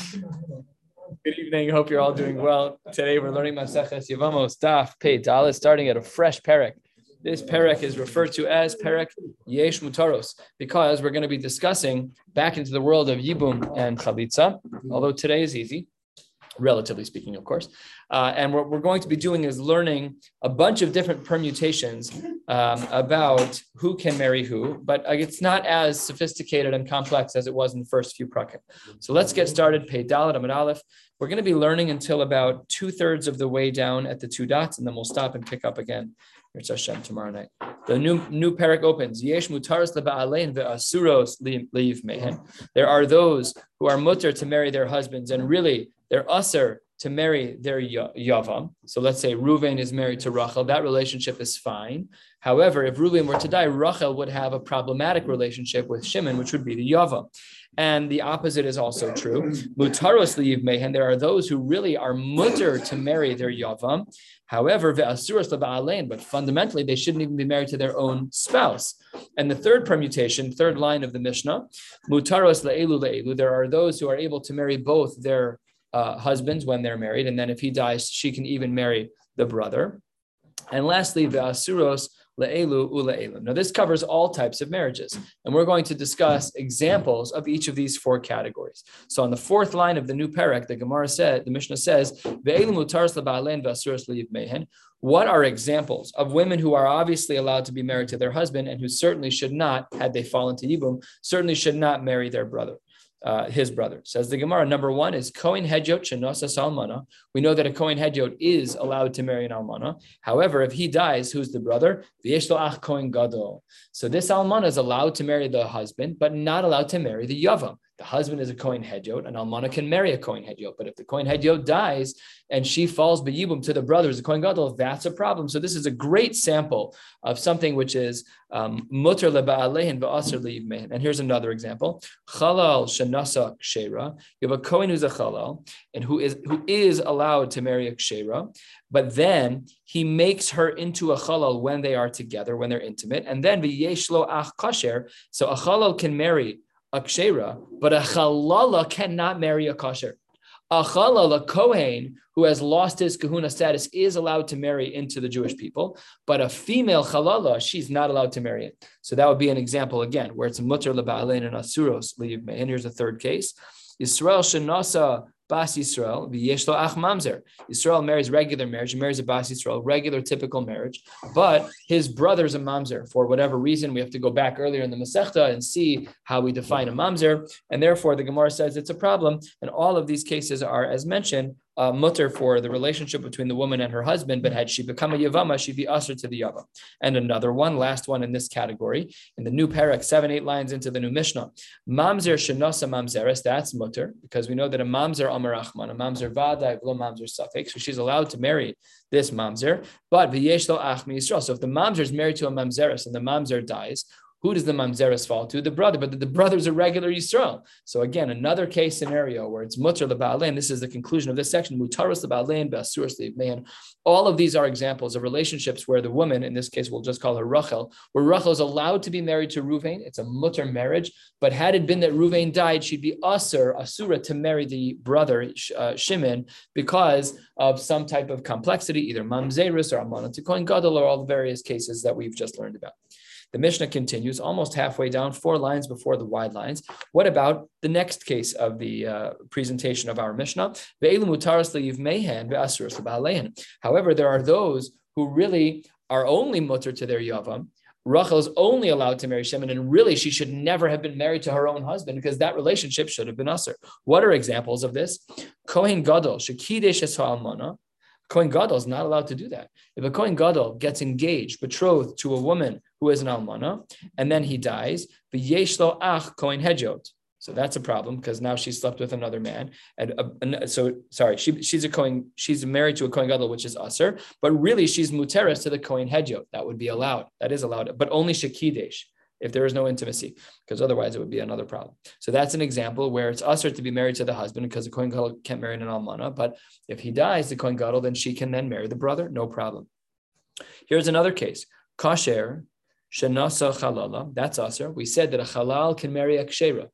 Good evening. Hope you're all doing well. Today we're learning Maseches Yevamos Daf Pei Dalet, starting at a fresh parak. This parak is referred to as parak Yesh Mutaros because we're going to be discussing back into the world of Yibum and Chalitza. Although today is easy, relatively speaking, of course. Uh, and what we're going to be doing is learning a bunch of different permutations um, about who can marry who, but uh, it's not as sophisticated and complex as it was in the first few prakim. So let's get started. Pei Dalet Amid Aleph. We're going to be learning until about two thirds of the way down at the two dots, and then we'll stop and pick up again. It's Hashem tomorrow night. The new new parak opens. Yesh mutaris leba'alein ve'asuros leave mehen. There are those who are mutter to marry their husbands, and really they're usher to marry their yavam. So let's say Ruvain is married to Rachel. That relationship is fine. However, if Ruvain were to die, Rachel would have a problematic relationship with Shimon, which would be the yavam. And the opposite is also true. Mutaros leave mehen. There are those who really are mutter to marry their yavam. However, ve'asuros leba'alein. But fundamentally, they shouldn't even be married to their own spouse. And the third permutation, third line of the Mishnah, mutaros le'elu le'elu. There are those who are able to marry both their uh, husbands when they're married, and then if he dies, she can even marry the brother. And lastly, ve'asuros le'elu ule'elu. Now, this covers all types of marriages, and we're going to discuss examples of each of these four categories. So, on the fourth line of the new parak, the Gemara said, the Mishnah says, ve'elu mutaros le'ba'alein ve'asuros mehen. What are examples of women who are obviously allowed to be married to their husband and who certainly should not, had they fallen to Yibum, certainly should not marry their brother? Uh, his brother. Says the Gemara, number one is Kohen Hedyot Shenosa Salmana. We know that a Kohen Hedyot is allowed to marry an Almana. However, if he dies, who's the brother? Ach Kohen Gadol. So this Almana is allowed to marry the husband, but not allowed to marry the Yavam. The husband is a Kohen Hedyot, and Almana can marry a Kohen Hedyot. But if the Kohen Hedyot dies and she falls Beyibum to the brothers, the Kohen Gadol, that's a problem. So this is a great sample of something which is um, Mutter leba'alehin va'asr. And here's another example. Chalal shenasa kshera. You have a Kohen who's a Chalal and who is who is allowed to marry a kshera, but then he makes her into a Chalal when they are together, when they're intimate. And then v'yeshlo ach kasher. So a Chalal can marry a kshera, but a chalala cannot marry a kosher. A chalala kohen who has lost his kahuna status is allowed to marry into the Jewish people, but a female chalala she's not allowed to marry it. So that would be an example again where it's mutter leba'alein and asuros. And here's a third case: Israel shenasa Bas Yisrael, v'yeshlo ach mamzer. Yisrael marries regular marriage, he marries a Bas Yisrael, regular typical marriage, but his brother's a mamzer. For whatever reason, we have to go back earlier in the Masechta and see how we define a mamzer, and therefore the Gemara says it's a problem. And all of these cases are, as mentioned, uh, mutter for the relationship between the woman and her husband, but had she become a Yavama, she'd be usher to the Yava. And another one, last one in this category, in the new parak, seven, eight lines into the new Mishnah. Mamzer shenosa mamzeres, that's mutter, because we know that a mamzer amarachman, a mamzer vada, lo mamzer suffix, so she's allowed to marry this mamzer, but v'yesh lo achmi Yisrael. So if the mamzer is married to a mamzeres and the mamzer dies, who does the mamzeres fall to? The brother, but the brother's a regular Yisrael. So again, another case scenario where it's mutter leba'alein. This is the conclusion of this section. Mutaros leba'alein, ba'asuros le'man. All of these are examples of relationships where the woman, in this case, we'll just call her Rachel, where Rachel is allowed to be married to Ruvain. It's a mutter marriage, but had it been that Ruvain died, she'd be asur, asura, to marry the brother uh, Shimon because of some type of complexity, either mamzerus or amana to gadol, or all the various cases that we've just learned about. The Mishnah continues almost halfway down, four lines before the wide lines. What about the next case of the uh, presentation of our Mishnah? However, there are those who really are only mutter to their yavam. Rachel is only allowed to marry Shimon, and really she should never have been married to her own husband because that relationship should have been usher. What are examples of this? Kohen Gadol, Shekidesh Almana, Kohen Gadol is not allowed to do that. If a Kohen Gadol gets engaged, betrothed to a woman who is an almana, and then he dies, the yeshlo ach Kohen Hedjot. So that's a problem because now she slept with another man, and, uh, so sorry, she, she's a Kohen, she's married to a Kohen Gadol, which is aser, but really she's muteres to the Kohen Hedjot. That would be allowed. That is allowed, but only shekidesh if there is no intimacy, because otherwise it would be another problem. So that's an example where it's usher to be married to the husband because the Kohen Gadol can't marry an almana. But if he dies, the Kohen Gadol, then she can then marry the brother, no problem. Here's another case: kasher shenasa chalala. That's usher. We said that a halal can marry a kshera.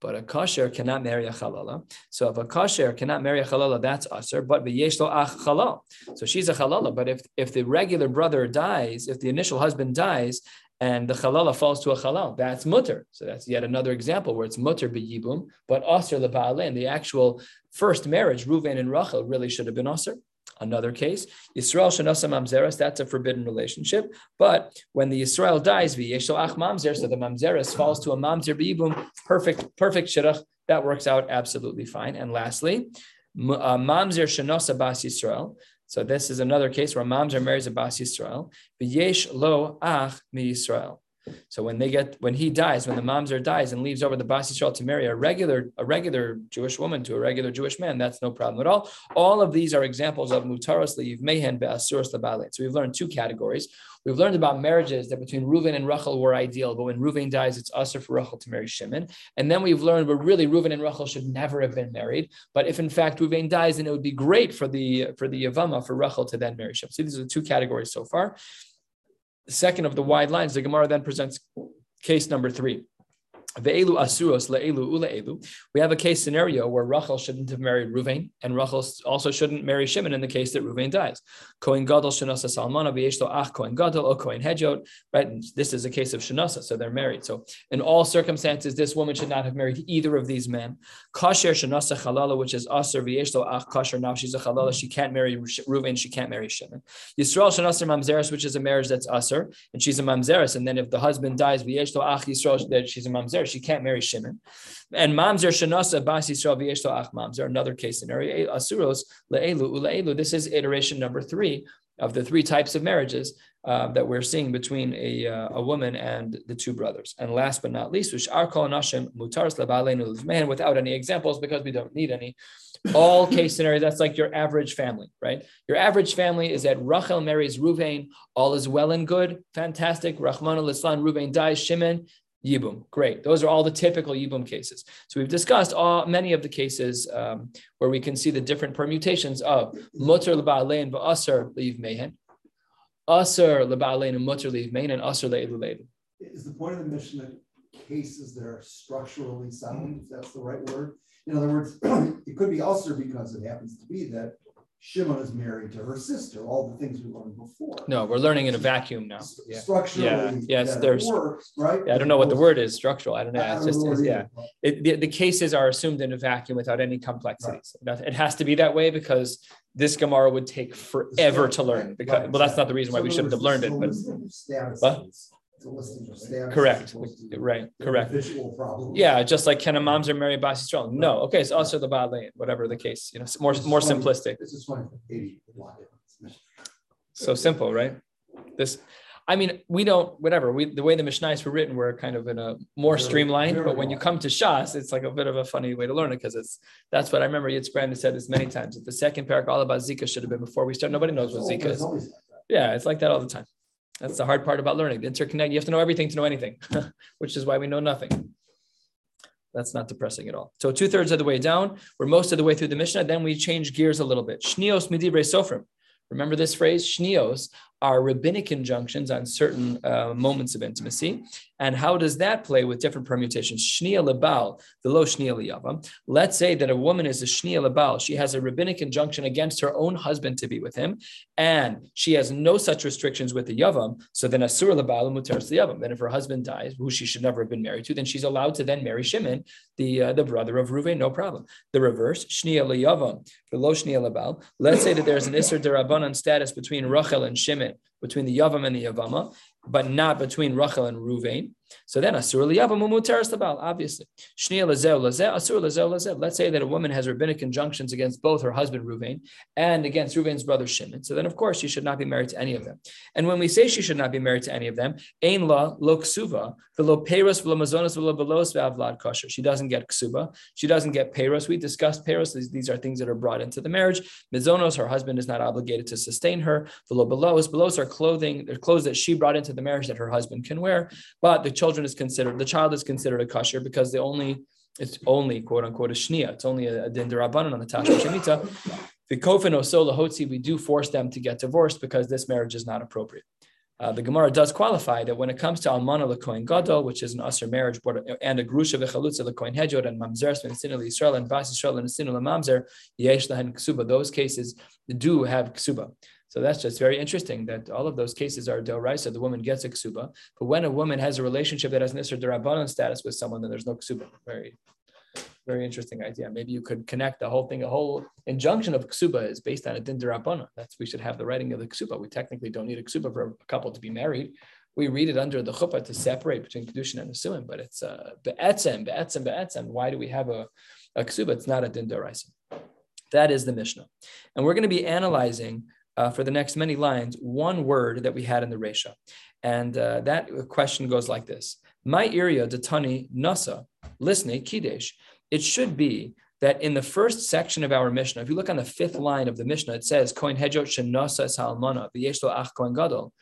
but a kasher cannot marry a halala. So if a kasher cannot marry a halala, that's usher. But ach halal. So she's a halala. But if if the regular brother dies, if the initial husband dies, and the halala falls to a halal, that's mutter. So that's yet another example where it's mutter b'yibum, but aser leba'ale. the actual first marriage, Ruvain and Rachel, really should have been aser. Another case, Yisrael shenasa mamzeres, that's a forbidden relationship. But when the Yisrael dies, v'yeshel ach mamzer, so the mamzeres falls to a mamzer b'yibum, perfect, perfect shidduch, that works out absolutely fine. And lastly, uh, mamzer shenasa bas Yisrael, so this is another case where mamzer married to Bas Yisrael. V'yesh lo ach mi Yisrael. So when they get when he dies, when the mamzer dies and leaves over the Bas Yisrael to marry a regular a regular Jewish woman to a regular Jewish man, that's no problem at all. All of these are examples of mutaros leiv mehen be'asuros. So we've learned two categories. We've learned about marriages that between Reuven and Rachel were ideal, but when Reuven dies, it's usher for Rachel to marry Shimon. And then we've learned, but really Reuven and Rachel should never have been married. But if in fact Reuven dies, then it would be great for the for the Yavama for Rachel to then marry Shimon. So these are the two categories so far. Second of the wide lines, the Gemara then presents case number three. We have a case scenario where Rachel shouldn't have married Ruvain, and Rachel also shouldn't marry Shimon in the case that Ruvain dies. Right, this is a case of shenasa, so they're married. So in all circumstances, this woman should not have married either of these men. Kasher shenasa chalala, which is aser v'yeshlo ach kasher. Now she's a chalala. She can't marry Ruvain. She can't marry Shimon. Yisrael shenasa mamzeres, which is a marriage that's aser, and she's a mamzeres. And then if the husband dies v'yeshlo ach Yisrael, that she's a mamzeres she can't marry Shimon. And Mamzer Shanasa Bas Yisrael V'yeshto Ach Mamzer, another case scenario. Asuros Le'elu Ule'elu. This is iteration number three of the three types of marriages uh, that we're seeing between a, uh, a woman and the two brothers. And last but not least, which are called Nashim Mutaris man without any examples because we don't need any. All case scenarios, that's like your average family, right? Your average family is that Rachel marries Ruvain, all is well and good, fantastic. Rachmana litzlan, Ruvain dies, Shimon, Yibum. Great. Those are all the typical Yibum cases. So we've discussed all many of the cases um, where we can see the different permutations of mutter leba'alein va'asar leave mehen, asar leba'alein and mutter leave mehen, and asar le'ilu Is the point of the mission that cases that are structurally sound, if that's the right word? In other words, it could be usher because it happens to be that Shimon is married to her sister, all the things we learned before. No, we're learning in a vacuum now. Yeah. Structurally, yeah. yes, there's works, right? Yeah, I don't know what the word is, structural. I don't know. I it's just, it's, yeah. It, the, the, cases are assumed in a vacuum without any complexities. Right. It has to be that way because this Gemara would take forever to learn. Because right. well, that's not the reason why so we shouldn't have learned it. But Correct. Right. Correct. Visual problem. Yeah, just like can a mamzer marry Bas Yisrael? No. Okay, it's also the Baalay, whatever the case. You know, more more simplistic. This is So simple, right? This. I mean, we don't, whatever. We the way the Mishnahs were written, we're kind of in a more streamlined. But when you come to Shas, it's like a bit of a funny way to learn it because it's that's what I remember. Yitzhak Brandon said this many times. That the second parak all about Zika should have been before we start. Nobody knows what Zika is. Yeah, it's like that all the time. That's the hard part about learning. The interconnect, you have to know everything to know anything, which is why we know nothing. That's not depressing at all. So two thirds of the way down, we're most of the way through the Mishnah. Then we change gears a little bit. Shnios midibre sofrim. Remember this phrase? Shnios are rabbinic injunctions on certain uh, moments of intimacy. And how does that play with different permutations? Shnia lebal, the lo shnia liyavam. Let's say that a woman is a shnia lebal. She has a rabbinic injunction against her own husband to be with him, and she has no such restrictions with the yavam. So then asur lebal muteris liyavam. Then if her husband dies, who she should never have been married to, then she's allowed to then marry Shimon, the uh, the brother of Ruvain, no problem. The reverse, shnia liyavam, the lo shnia lebal. Let's say that there's an isser derabanan status between Rachel and Shimon it between the Yavam and the Yavama, but not between Rachel and Ruvain. So then Asur Liyavam Umuteres Labal, obviously. Shnia Lazeh, Asur. Let's say that a woman has rabbinic injunctions against both her husband Ruvain and against Ruvain's brother Shimon. So then, of course, she should not be married to any of them. And when we say she should not be married to any of them, Ein La Lo Ksuva, Velo Peros, Velo Mazonas, Velo Belos, Vavlad Kosher. She doesn't get Ksuba. She doesn't get Peros. We discussed Peros. These, these are things that are brought into the marriage. Mizonos, her husband is not obligated to sustain her. Velo Belos, Belos are clothing, they're clothes that she brought into the marriage that her husband can wear. But the children is considered the child is considered a kosher because the only it's only quote unquote a shnia. It's only a, a din on the tashma shemitah. The kofin osola hotzi, we do force them to get divorced because this marriage is not appropriate. uh, the Gemara does qualify that when it comes to almana lekoin gadol, which is an usher marriage, and a grusha v'chalutza lekoin hedjot and mamzer sinu Yisrael and bas Yisrael and sinu mamzer yesh lahen ksuba. Those cases do have ksuba. So that's just very interesting that all of those cases are So The woman gets a ksuba, but when a woman has a relationship that has nisr derabanan status with someone, then there's no ksuba. Very very interesting idea. Maybe you could connect the whole thing. A whole injunction of ksuba is based on a din derabana. That's we should have the writing of the ksuba. We technically don't need a ksuba for a couple to be married. We read it under the chuppah to separate between kedushin and the but it's uh, be'etzem, be'etzem, be'etzem. Why do we have a, a ksuba? It's not a din deraisa. That is the Mishnah, and we're going to be analyzing uh, for the next many lines one word that we had in the Resha, and uh, that question goes like this: My area detani nasa listening kidesh it should be that in the first section of our Mishnah, if you look on the fifth line of the Mishnah, it says, Kohen Hejot Shenasa Salmana, V'yeshlo Ach Kohen Gadol.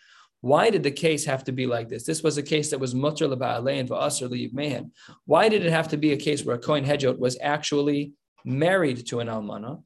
Why did the case have to be like this? This was a case that was mutter leba'alein va'asr liyivmehen. Why did it have to be a case where a Kohen Hejot was actually married to an almana?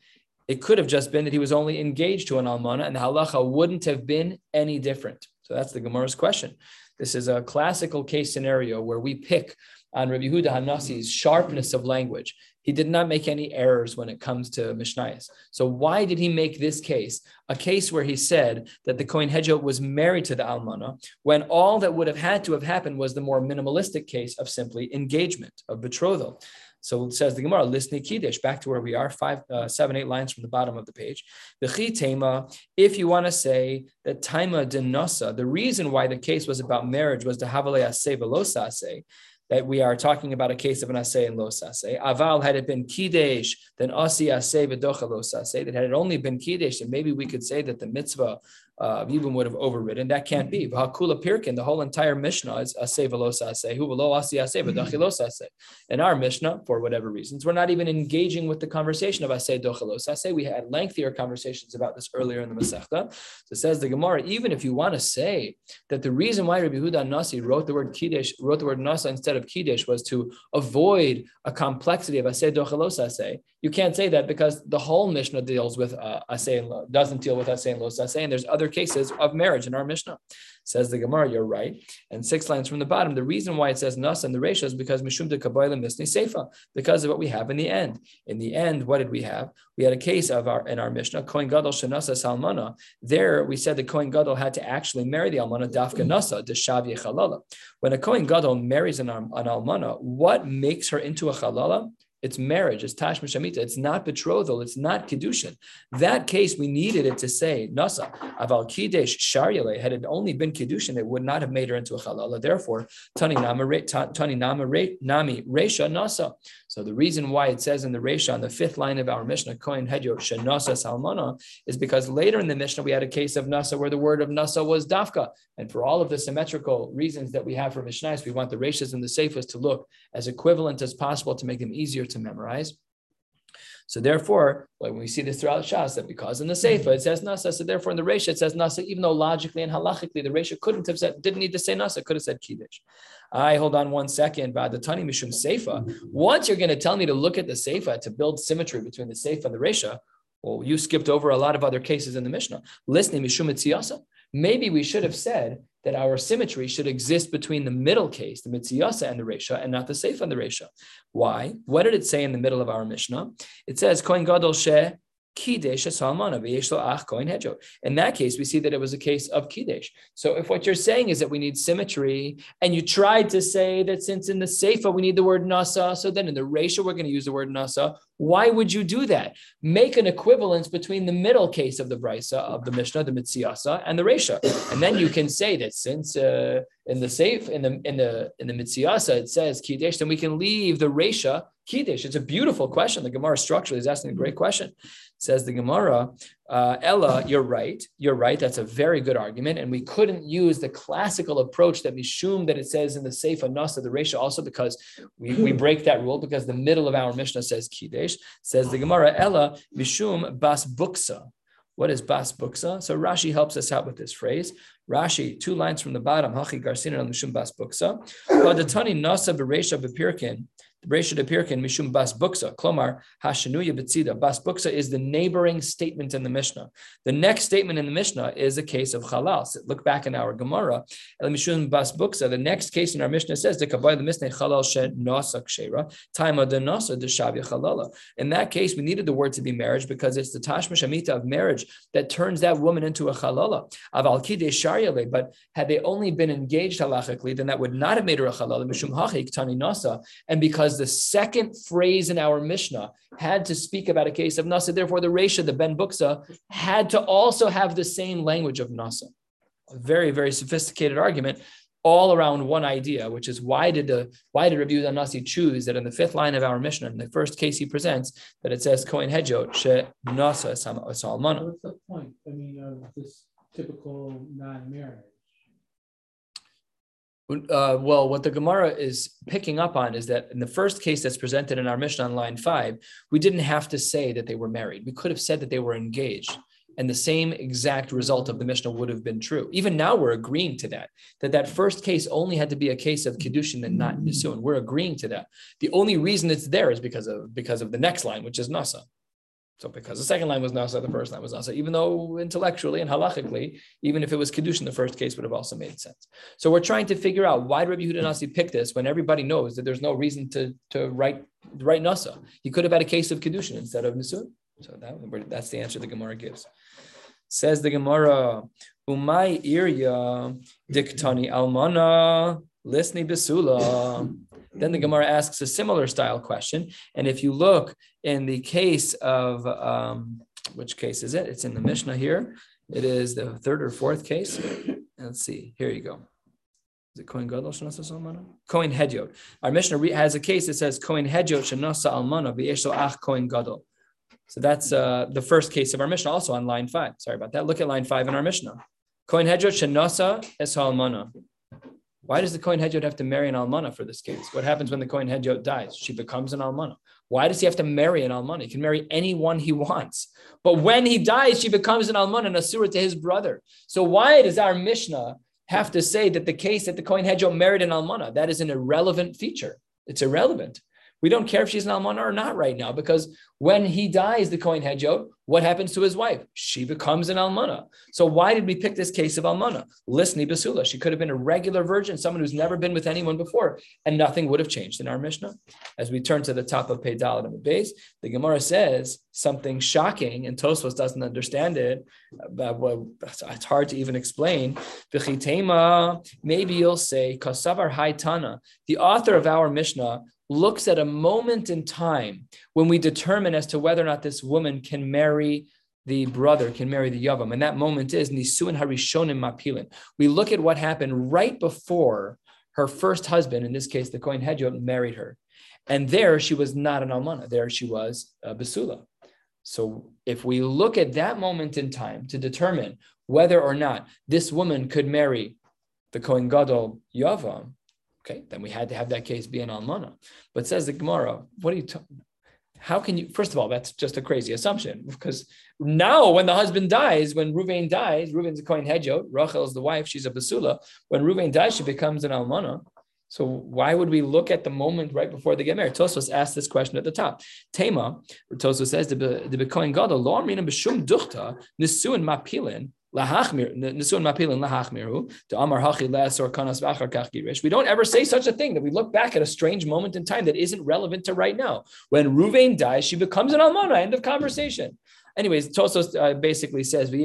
It could have just been that he was only engaged to an almana, and the halacha wouldn't have been any different. So that's the Gemara's question. This is a classical case scenario where we pick on Rabbi Huda Hanasi's sharpness of language. He did not make any errors when it comes to Mishnayos. So why did he make this case a case where he said that the Kohen Hedjo was married to the Almana when all that would have had to have happened was the more minimalistic case of simply engagement, of betrothal? So it says the Gemara, listening Kiddush, back to where we are, five, uh, seven, eight lines from the bottom of the page. The Tema, if you want to say that Taima Denosa, the reason why the case was about marriage was the Havale Ase Ase, that we are talking about a case of an asay and los asay. Aval had it been kidesh, then asi asay v'docha los asay. That had it only been kidesh, then maybe we could say that the mitzvah uh, Yibum would have overridden. That can't be. V'hakula pirkin, the whole entire Mishnah is asay velos asay, hu v'lo asi asay v'dachilos asay. In our Mishnah, for whatever reasons, we're not even engaging with the conversation of asay dochalos asay. We had lengthier conversations about this earlier in the Masechta. So says the Gemara, even if you want to say that the reason why Rabbi Huda Nasi wrote the word kidesh, wrote the word nasa instead of kiddush was to avoid a complexity of asay dochalos asay, you can't say that because the whole Mishnah deals with uh, asay and doesn't deal with asay and los asay, and there's other cases of marriage in our Mishnah. Says the Gemara, you're right. And six lines from the bottom, the reason why it says nas and the ratio is because mishum de kabayla misni seifa, because of what we have in the end. In the end, what did we have? We had a case of our in our Mishnah, Kohen Gadol shenasa salmana. There we said the Kohen Gadol had to actually marry the almana dafka mm-hmm. nasa de shavye chalala. When a Kohen Gadol marries an, an almana, what makes her into a chalala? It's marriage. It's tash mishamita. It's not betrothal. It's not kedushin. That case, we needed it to say nasa aval kidesh sharyale. Had it only been kedushin, it would not have made her into a halala. Therefore, tani nama tani nama nami resha nasa. So the reason why it says in the Resha on the fifth line of our Mishnah, Kohen Hedyo Shenasa Salmana, is because later in the Mishnah we had a case of Nasa where the word of Nasa was Dafka. And for all of the symmetrical reasons that we have for Mishnahs, we want the Reshas and the Safas to look as equivalent as possible to make them easier to memorize. So therefore, when we see this throughout Shas, that because in the Seifa mm-hmm. it says Nasa, so therefore in the Resha it says Nasa, even though logically and halachically the Resha couldn't have said, didn't need to say Nasa, could have said Kiddush. I hold on one second. By the Tani Mishum Seifa, once you're going to tell me to look at the Seifa to build symmetry between the Seifa and the Resha, well, you skipped over a lot of other cases in the Mishnah. Listening Mishum. Maybe we should have said that our symmetry should exist between the middle case, the mitziyasa and the resha, and not the seif and the resha. Why? What did it say in the middle of our Mishnah? It says, Kohen Gadol Sheh In that case, we see that it was a case of Kidesh. So if what you're saying is that we need symmetry, and you tried to say that since in the Seifa we need the word nasa, so then in the ratio we're going to use the word nasa, why would you do that? Make an equivalence between the middle case of the Brisa, of the Mishnah, the Mitziasa, and the Resha. And then you can say that since uh, in the safe, in the in the in the Mitziasa, it says Kiddush, then we can leave the Resha Kiddush. It's a beautiful question. The Gemara structurally is asking a great question. Says the Gemara, uh, Ella, you're right. You're right. That's a very good argument. And we couldn't use the classical approach that Mishum that it says in the Seifa Nasa, the ratio also because we, we break that rule because the middle of our Mishnah says Kidesh. Says the Gemara, Ella, Mishum Bas Buksa. What is Bas Buksa? So Rashi helps us out with this phrase. Rashi, two lines from the bottom, Hachi Garsin Mishum Bas Buksa. But the Tani Nasa Beresha Bepirkin. The Bereishit Pirkin Mishum Bas Buksa, Klomar Hashanuya Betzida. Bas Buksa is the neighboring statement in the Mishnah. The next statement in the Mishnah is a case of halal. So look back in our Gemara. El Mishum Bas Buksa. The next case in our Mishnah says the Kabbalah the Mishnah Halal She Nasa Kshera Taima de Nasa de Shavya Halala. In that case, we needed the word to be marriage because it's the Tashma Shamita of marriage that turns that woman into a halala. Aval Kide Sharyale. But had they only been engaged halachically, then that would not have made her a halala. Mishum Hachik Tani Nasa. And because the second phrase in our Mishnah had to speak about a case of Nasa, therefore the Resha, the Ben Buksa, had to also have the same language of Nasa. A very, very sophisticated argument all around one idea, which is why did the why did Rabbi Nasi choose that in the fifth line of our Mishnah, in the first case he presents, that it says Kohen Hedjot she Nasa Salmana. What's the point? I mean, of this typical non-marriage. Uh, well, what the Gemara is picking up on is that in the first case that's presented in our Mishnah on line five, we didn't have to say that they were married. We could have said that they were engaged, and the same exact result of the Mishnah would have been true. Even now, we're agreeing to that. That that first case only had to be a case of kiddushin and not nisuin. We're agreeing to that. The only reason it's there is because of because of the next line, which is nasa. So because the second line was nasa, the first line was nasa, even though intellectually and halachically, even if it was kedushin, the first case would have also made sense. So we're trying to figure out why Rabbi Yehuda Nasi picked this when everybody knows that there's no reason to, to write write nasa. He could have had a case of kedushin instead of nisun. So that, that's the answer the Gemara gives. Says the Gemara, Umay irya diktani almana lisni besula. Then the Gemara asks a similar style question. And if you look in the case of, um, which case is it? It's in the Mishnah here. It is the third or fourth case. Let's see. Here you go. Is it Kohen Gadol Shanasa Almana? Kohen Hedyot. Our Mishnah has a case that says Kohen Hedyot Shanasa Almana V'yesho Ach Kohen Gadol. So that's uh, the first case of our Mishnah, also on line five. Sorry about that. Look at line five in our Mishnah. Kohen Hedyot Shanasa Es Almana. Why does the Kohen Hedyot have to marry an almana for this case? What happens when the Kohen Hedyot dies? She becomes an almana. Why does he have to marry an almana? He can marry anyone he wants. But when he dies, she becomes an almana and asura to his brother. So why does our Mishnah have to say that the case that the Kohen Hedyot married an almana? That is an irrelevant feature. It's irrelevant. We don't care if she's an almana or not right now, because when he dies, the Kohen Hedjot, what happens to his wife? She becomes an almana. So why did we pick this case of almana? Lisni basula. She could have been a regular virgin, someone who's never been with anyone before, and nothing would have changed in our Mishnah. As we turn to the top of Peidal and the base, the Gemara says something shocking, and Tosfos doesn't understand it. But it's hard to even explain. Maybe you'll say kasavar haitana. The author of our Mishnah looks at a moment in time when we determine as to whether or not this woman can marry the brother, can marry the Yavam. And that moment is Nisuin Harishonim Mapilin. We look at what happened right before her first husband, in this case, the Kohen Hedjot, married her. And there she was not an Almana, there she was a Basula. So if we look at that moment in time to determine whether or not this woman could marry the Kohen Gadol Yavam, Okay, then we had to have that case be an almana. But says the Gemara, what are you talking? How can you? First of all, that's just a crazy assumption because now when the husband dies, when Ruvain dies, Ruvain's a Kohen Hedjot, Rachel is the wife, she's a basula. When Ruvain dies, she becomes an almana. So why would we look at the moment right before they get married? Tosfos asked this question at the top. Tema, Tosfos says the the Kohen Gadol lo amrina b'shum duchta nisuin mapilin we don't ever say such a thing that we look back at a strange moment in time that isn't relevant to right now. When Ruvain dies, she becomes an almana. End of conversation. Anyways, Tosfos uh, basically says the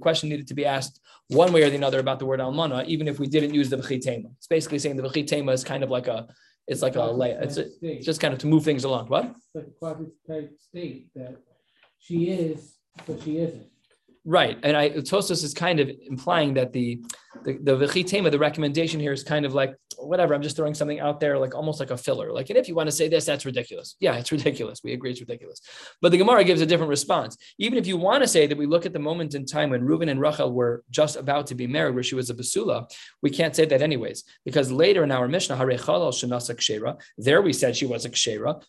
question needed to be asked one way or the other about the word almana, even if we didn't use the v'chitema. It's basically saying the v'chitema is kind of like a it's like a lay. It's, a, it's just kind of to move things along. What? It's like a quasi state that she is, but she isn't. Right, and I Tosfos is kind of implying that the the the v'chitema, the recommendation here is kind of like whatever. I'm just throwing something out there, like almost like a filler. Like, and if you want to say this, that's ridiculous. Yeah, it's ridiculous. We agree it's ridiculous. But the Gemara gives a different response. Even if you want to say that we look at the moment in time when Reuben and Rachel were just about to be married, where she was a basula, we can't say that anyways, because later in our Mishnah, there we said she was a kshera.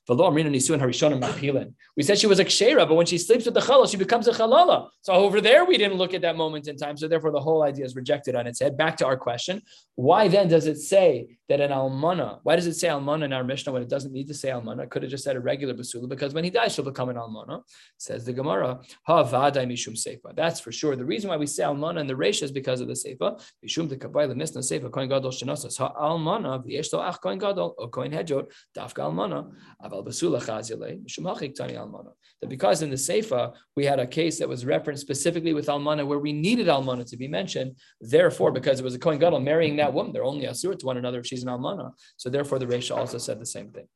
We said she was a kshera, but when she sleeps with the chalal, she becomes a chalala. So over there, we didn't look at that moment in time. So therefore, the whole idea is rejected on its head. Back to our question. Why then does it say that an almana, why does it say almana in our Mishnah when it doesn't need to say almana? Could have just said a regular basula because when he dies, she'll become an almana. Says the Gemara, ha vadai mishum seifa. That's for sure. The reason why we say almana in the reisha is because of the seifa. Mishum de kabay the misna seifa kohen gadol shenosas ha almana v'yesh ach kohen gadol or kohen hedjot dafka almana aval basula chazile mishum hachik tani almana. That because in the seifa we had a case that was referenced specifically with almana where we needed almana to be mentioned. Therefore, because it was a kohen gadol marrying that woman, they're only asur to one another if she's an almana. So therefore, the reisha also said the same thing.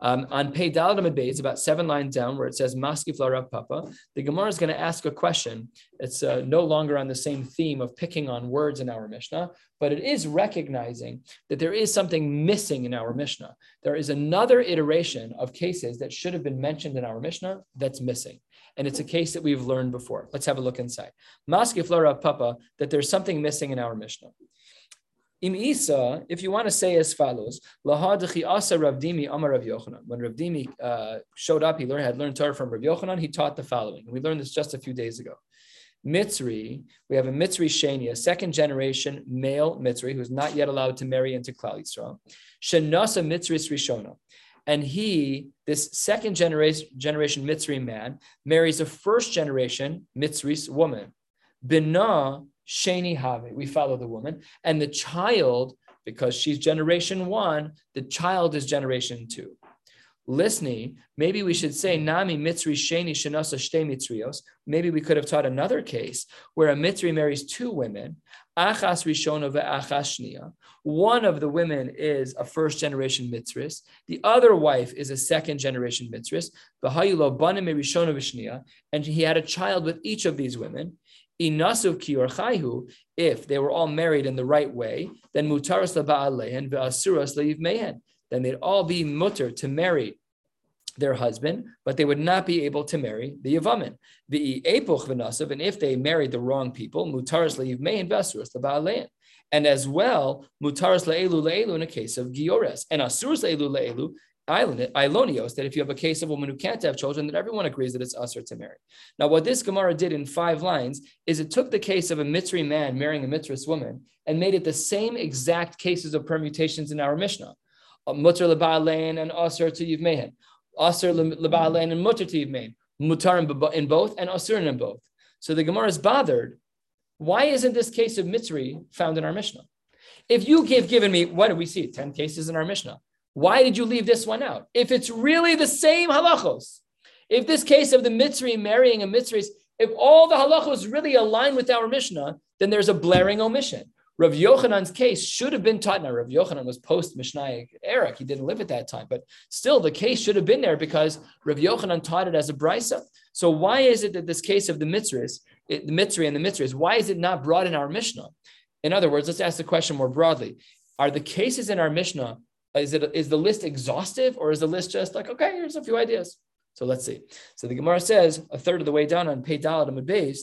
Um, on Pei Daladamid Bay, it's about seven lines down where it says Maski Rav Papa. The Gemara is going to ask a question. It's uh, no longer on the same theme of picking on words in our Mishnah, but it is recognizing that there is something missing in our Mishnah. There is another iteration of cases that should have been mentioned in our Mishnah that's missing. And it's a case that we've learned before. Let's have a look inside. Maski Rav Papa, that there's something missing in our Mishnah. Im Isa, if you want to say as follows, Lahadachi Asa Rav Dimi Amar Rav Yochanan. When Rav Dimi uh, showed up, he learned, had learned Torah from Rav Yochanan. He taught the following. We learned this just a few days ago. Mitzri, we have a Mitzri Sheni, a second generation male Mitzri who's not yet allowed to marry into Klal Yisrael. Shenasa Mitzri Rishona. And he, this second generation, generation Mitzri man, marries a first generation Mitzri woman. Bina Sheni Have. We follow the woman. And the child, because she's generation one, the child is generation two. Listening, maybe we should say Nami Mitzri Sheni Shenasa Shte Mitzrios. Maybe we could have taught another case where a Mitzri marries two women, Achas Rishona ve'achas Shnia. One of the women is a first generation Mitzris. The other wife is a second generation Mitzris. And he had a child with each of these women. Inasuv kior if they were all married in the right way, then mutaras laba'alehen ve'asuras leiv mehen. Then they'd all be mutter to marry their husband, but they would not be able to marry the Yavamin. The epoch v'nasav, and if they married the wrong people, mutaras leiv mehen ve'asuras laba'alehen. And as well, mutaras le'elu le'elu in a case of giores, and asuras le'elu le'elu Ilonios, that if you have a case of a woman who can't have children, that everyone agrees that it's usher to marry. Now, what this Gemara did in five lines is it took the case of a Mitzri man marrying a Mitzris woman and made it the same exact cases of permutations in our Mishnah. Mutter leba'alein and usher to yivmehen. Usher leba'alein and mutter to yivmehen. Mutar in both and usher in both. So the Gemara is bothered. Why isn't this case of Mitzri found in our Mishnah? If you give given me, what do we see? 10 cases in our Mishnah. Why did you leave this one out? If it's really the same halachos, if this case of the Mitzri marrying a Mitzri, if all the halachos really align with our Mishnah, then there's a blaring omission. Rav Yochanan's case should have been taught. Now, Rav Yochanan was post Mishnaic Eric; he didn't live at that time, but still, the case should have been there because Rav Yochanan taught it as a brisa. So, why is it that this case of the Mitzris, the mitzri and the Mitzris, why is it not brought in our Mishnah? In other words, let's ask the question more broadly: Are the cases in our Mishnah is it is the list exhaustive or is the list just like okay here's a few ideas so let's see so the gemara says a third of the way down on pei dalat amud beis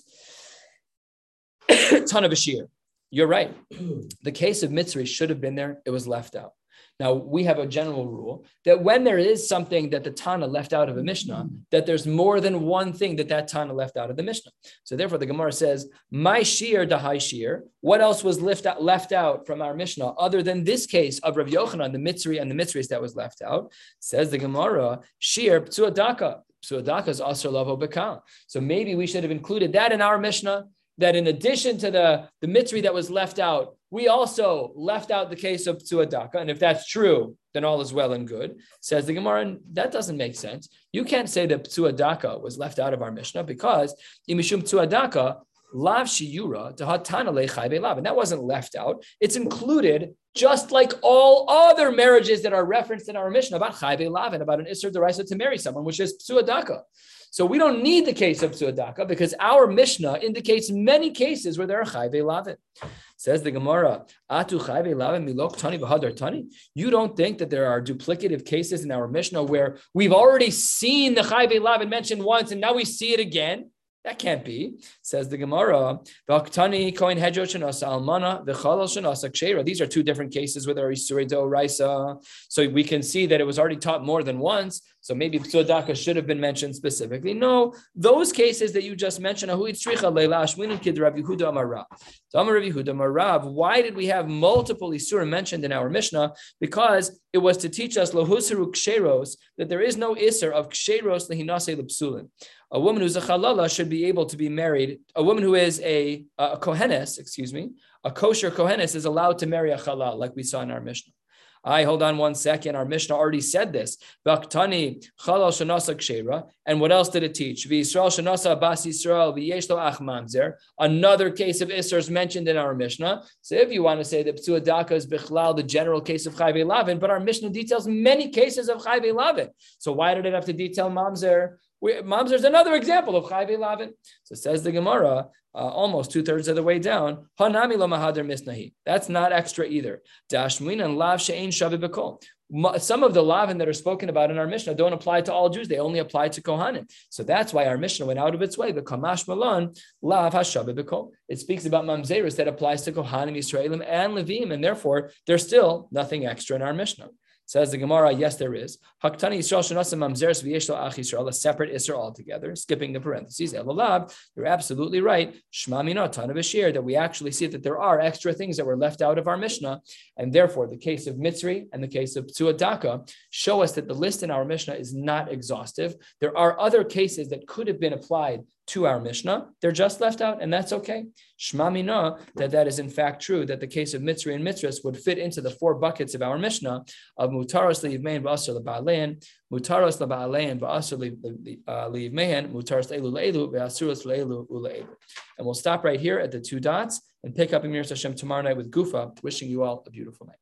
ton of a shear you're right the case of mitzri should have been there it was left out now, we have a general rule that when there is something that the Tana left out of a Mishnah, that there's more than one thing that that Tana left out of the Mishnah. So therefore, the Gemara says, "My shear dahai shear." What else was left out, left out from our Mishnah other than this case of Rav Yochanan, the Mitzri and the Mitzris that was left out? Says the Gemara, shear psuadaka. Psuadaka is also lavo. So maybe we should have included that in our Mishnah. That in addition to the the Mitzri that was left out, we also left out the case of Tsuadaka. And if that's true, then all is well and good. Says the Gemara, and that doesn't make sense. You can't say that Tsuadaka was left out of our Mishnah because Imishum Tsuadaka, Lav Shiyura, Tahatana Lechai Lav. And that wasn't left out. It's included just like all other marriages that are referenced in our Mishnah about Chai Lav and about an Isser Deraisa to marry someone, which is Tsuadaka. So we don't need the case of Tsuadaka because our Mishnah indicates many cases where there are Chai Lavin. Says the Gemara, Atu milok tani tani. You don't think that there are duplicative cases in our Mishnah where we've already seen the chayve lavin mentioned once and now we see it again? That can't be, says the Gemara. V'aktani koin hedjo shenasa almana v'chalal shenasa kshera. These are two different cases with our Isurei Raisa. So we can see that it was already taught more than once. So maybe Psuadaka should have been mentioned specifically. No, those cases that you just mentioned, Ahu Itzricha Leila Ashwinin Kid Rabbi Yehuda Amar Rav. So Amar Rabbi Yehuda Amar Rav, why did we have multiple Isurim mentioned in our Mishnah? Because it was to teach us Lohusiru Ksheros, that there is no Isser of Ksheros Lehinase Lepsulin. A woman who's a Chalala should be able to be married. A woman who is a, a Kohenes, excuse me, a kosher Kohenes is allowed to marry a Chalal, like we saw in our Mishnah. I hold on one second. Our Mishnah already said this. Baktani chalal shanasa kshera. And what else did it teach? V'Yisrael shanasa bas Yisrael ach mamzer. Another case of Isser is mentioned in our Mishnah. So if you want to say that Psuadaka is bichlal, the general case of Chayve Lavin, but our Mishnah details many cases of Chayve Lavin. So why did it have to detail mamzer? Mamzer is another example of Chayve Lavin. So says the Gemara, uh, almost two thirds of the way down. Hanami lo mahader misnahi. That's not extra either. Dashmin and lav she'ein shavi Some of the lavin that are spoken about in our Mishnah don't apply to all Jews; they only apply to Kohanim. So that's why our Mishnah went out of its way. The kamash malon lav hashavi b'kol. It speaks about mamzeris that applies to Kohanim, Israelim, and Levim, and therefore there's still nothing extra in our Mishnah. Says the Gemara, yes, there is. Haktani Yisrael Shanasa Mamzeres V'Yeshlo Ach Yisrael, a separate Isra altogether, skipping the parentheses. Elalab, you're absolutely right. Shma Mina Tana Bashir, that we actually see that there are extra things that were left out of our Mishnah, and therefore the case of Mitzri and the case of Tsuadaka show us that the list in our Mishnah is not exhaustive. There are other cases that could have been applied to our Mishnah. They're just left out, and that's okay. Shma Mina, that that is in fact true, that the case of Mitzri and Mitzris would fit into the four buckets of our Mishnah of Mutaros Leivmein Ba'asr Leba'alein, Mutaros Leba'alein Ba'asr Leivmein, Mutaros Leilu Leilu, Ba'asuras Leilu Uleilu. And we'll stop right here at the two dots and pick up Emir Hashem tomorrow night with Gufa, wishing you all a beautiful night.